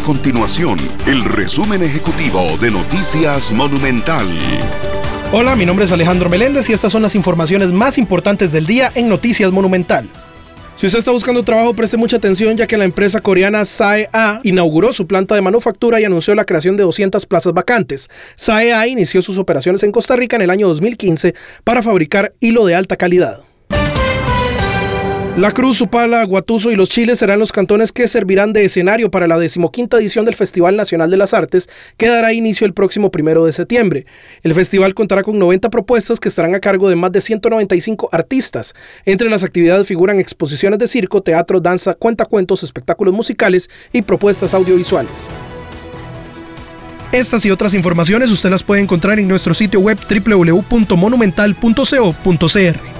continuación el resumen ejecutivo de Noticias Monumental. Hola, mi nombre es Alejandro Meléndez y estas son las informaciones más importantes del día en Noticias Monumental. Si usted está buscando trabajo, preste mucha atención ya que la empresa coreana SAE-A inauguró su planta de manufactura y anunció la creación de 200 plazas vacantes. SAE-A inició sus operaciones en Costa Rica en el año 2015 para fabricar hilo de alta calidad. La Cruz, Upala, Guatuso y Los Chiles serán los cantones que servirán de escenario para la decimoquinta edición del Festival Nacional de las Artes, que dará inicio el próximo primero de septiembre. El festival contará con 90 propuestas que estarán a cargo de más de 195 artistas. Entre las actividades figuran exposiciones de circo, teatro, danza, cuentacuentos, espectáculos musicales y propuestas audiovisuales. Estas y otras informaciones usted las puede encontrar en nuestro sitio web www.monumental.co.cr.